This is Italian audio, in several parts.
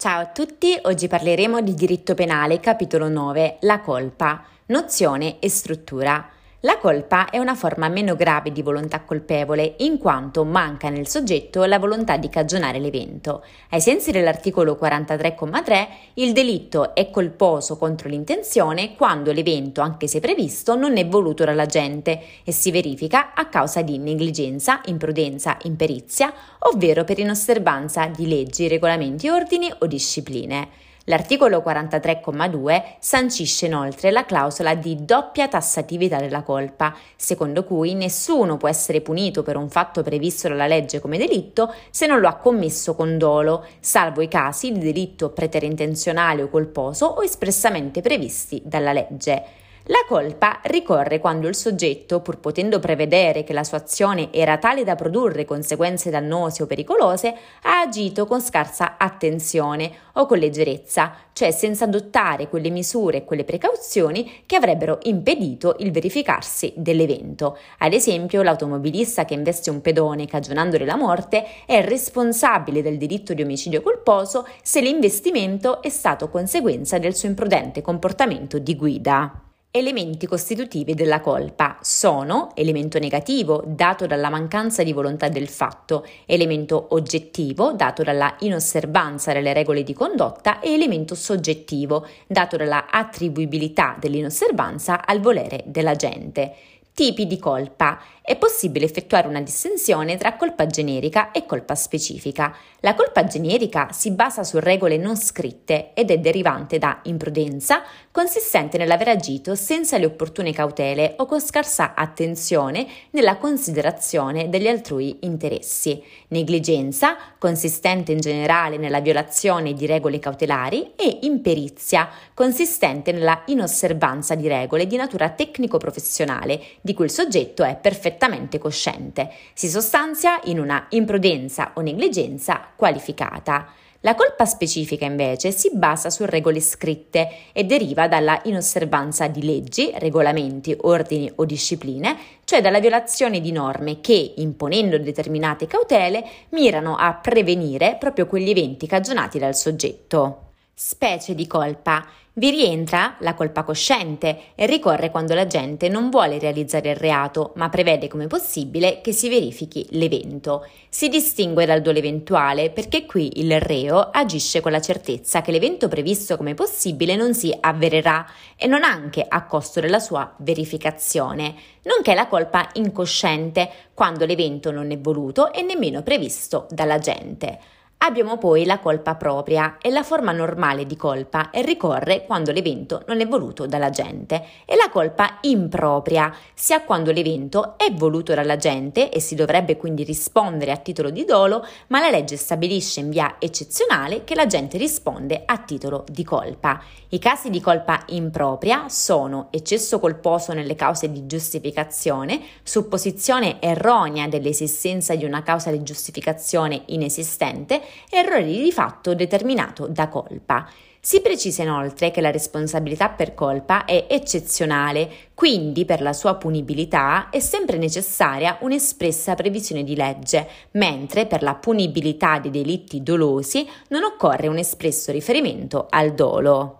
Ciao a tutti, oggi parleremo di diritto penale, capitolo 9, la colpa, nozione e struttura. La colpa è una forma meno grave di volontà colpevole in quanto manca nel soggetto la volontà di cagionare l'evento. Ai sensi dell'articolo 43,3 il delitto è colposo contro l'intenzione quando l'evento, anche se previsto, non è voluto dall'agente e si verifica a causa di negligenza, imprudenza, imperizia, ovvero per inosservanza di leggi, regolamenti, ordini o discipline. L'articolo 43,2 sancisce inoltre la clausola di doppia tassatività della colpa, secondo cui nessuno può essere punito per un fatto previsto dalla legge come delitto se non lo ha commesso con dolo, salvo i casi di delitto preterintenzionale o colposo o espressamente previsti dalla legge. La colpa ricorre quando il soggetto, pur potendo prevedere che la sua azione era tale da produrre conseguenze dannose o pericolose, ha agito con scarsa attenzione o con leggerezza, cioè senza adottare quelle misure e quelle precauzioni che avrebbero impedito il verificarsi dell'evento. Ad esempio, l'automobilista che investe un pedone cagionandole la morte è responsabile del delitto di omicidio colposo se l'investimento è stato conseguenza del suo imprudente comportamento di guida. Elementi costitutivi della colpa sono elemento negativo dato dalla mancanza di volontà del fatto, elemento oggettivo dato dalla inosservanza delle regole di condotta e elemento soggettivo dato dalla attribuibilità dell'inosservanza al volere dell'agente. Tipi di colpa. È possibile effettuare una distinzione tra colpa generica e colpa specifica. La colpa generica si basa su regole non scritte ed è derivante da imprudenza, consistente nell'aver agito senza le opportune cautele o con scarsa attenzione nella considerazione degli altrui interessi. Negligenza, consistente in generale nella violazione di regole cautelari, e imperizia, consistente nella inosservanza di regole di natura tecnico-professionale di cui il soggetto è perfettamente cosciente. Si sostanzia in una imprudenza o negligenza qualificata. La colpa specifica invece si basa su regole scritte e deriva dalla inosservanza di leggi, regolamenti, ordini o discipline, cioè dalla violazione di norme che, imponendo determinate cautele, mirano a prevenire proprio quegli eventi cagionati dal soggetto. Specie di colpa. Vi rientra la colpa cosciente e ricorre quando la gente non vuole realizzare il reato, ma prevede come possibile che si verifichi l'evento. Si distingue dal dolo eventuale perché qui il reo agisce con la certezza che l'evento previsto come possibile non si avvererà e non anche a costo della sua verificazione, nonché la colpa incosciente quando l'evento non è voluto e nemmeno previsto dalla gente. Abbiamo poi la colpa propria e la forma normale di colpa e ricorre quando l'evento non è voluto dalla gente e la colpa impropria, sia quando l'evento è voluto dalla gente e si dovrebbe quindi rispondere a titolo di dolo, ma la legge stabilisce in via eccezionale che la gente risponde a titolo di colpa. I casi di colpa impropria sono eccesso colposo nelle cause di giustificazione, supposizione erronea dell'esistenza di una causa di giustificazione inesistente, errore di fatto determinato da colpa. Si precisa inoltre che la responsabilità per colpa è eccezionale, quindi per la sua punibilità è sempre necessaria un'espressa previsione di legge, mentre per la punibilità dei delitti dolosi non occorre un espresso riferimento al dolo.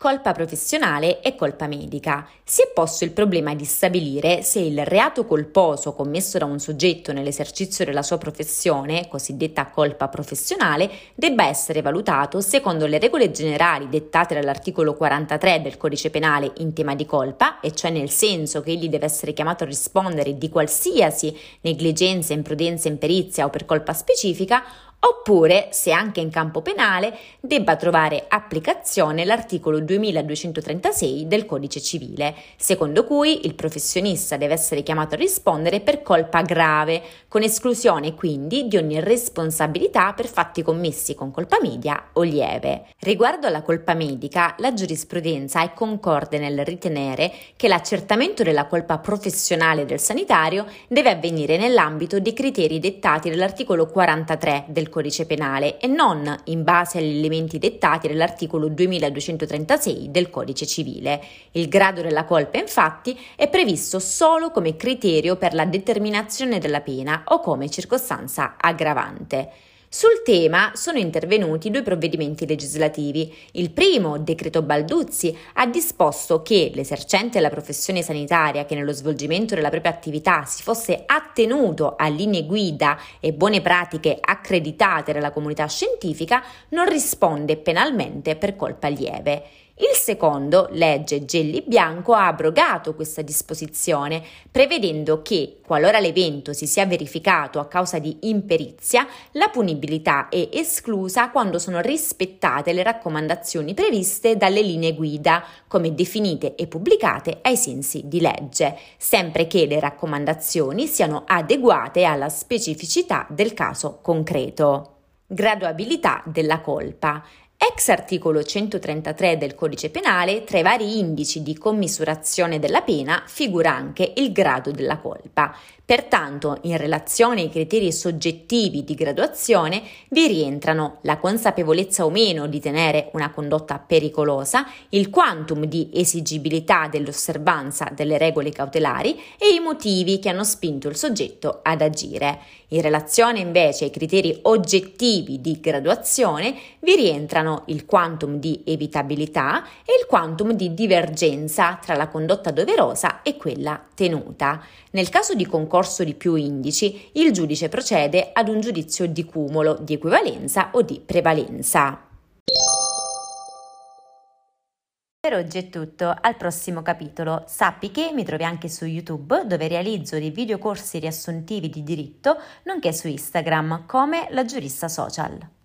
Colpa professionale e colpa medica. Si è posto il problema di stabilire se il reato colposo commesso da un soggetto nell'esercizio della sua professione, cosiddetta colpa professionale, debba essere valutato secondo le regole generali dettate dall'articolo 43 del codice penale in tema di colpa, e cioè nel senso che egli deve essere chiamato a rispondere di qualsiasi negligenza, imprudenza, imperizia o per colpa specifica, oppure, se anche in campo penale, debba trovare applicazione l'articolo 2236 del Codice civile, secondo cui il professionista deve essere chiamato a rispondere per colpa grave, con esclusione quindi di ogni responsabilità per fatti commessi con colpa media o lieve. Riguardo alla colpa medica, la giurisprudenza è concorde nel ritenere che l'accertamento della colpa professionale del sanitario deve avvenire nell'ambito dei criteri dettati dall'articolo 43 del Codice Penale e non in base agli elementi dettati dall'articolo 2236 del Codice Civile. Il grado della colpa, infatti, è previsto solo come criterio per la determinazione della pena o come circostanza aggravante. Sul tema sono intervenuti due provvedimenti legislativi. Il primo, decreto Balduzzi, ha disposto che l'esercente la professione sanitaria che nello svolgimento della propria attività si fosse attenuto a linee guida e buone pratiche accreditate dalla comunità scientifica non risponde penalmente per colpa lieve. Il secondo, legge Gelli Bianco, ha abrogato questa disposizione, prevedendo che, qualora l'evento si sia verificato a causa di imperizia, la punibilità è esclusa quando sono rispettate le raccomandazioni previste dalle linee guida, come definite e pubblicate ai sensi di legge, sempre che le raccomandazioni siano adeguate alla specificità del caso concreto. Graduabilità della colpa. Ex articolo 133 del Codice Penale, tra i vari indici di commisurazione della pena figura anche il grado della colpa. Pertanto, in relazione ai criteri soggettivi di graduazione vi rientrano la consapevolezza o meno di tenere una condotta pericolosa, il quantum di esigibilità dell'osservanza delle regole cautelari e i motivi che hanno spinto il soggetto ad agire. In relazione invece ai criteri oggettivi di graduazione vi rientrano il quantum di evitabilità e il quantum di divergenza tra la condotta doverosa e quella tenuta. Nel caso di concorso di più indici, il giudice procede ad un giudizio di cumulo, di equivalenza o di prevalenza. Per oggi è tutto, al prossimo capitolo. Sappi che mi trovi anche su YouTube dove realizzo dei videocorsi riassuntivi di diritto, nonché su Instagram come la giurista social.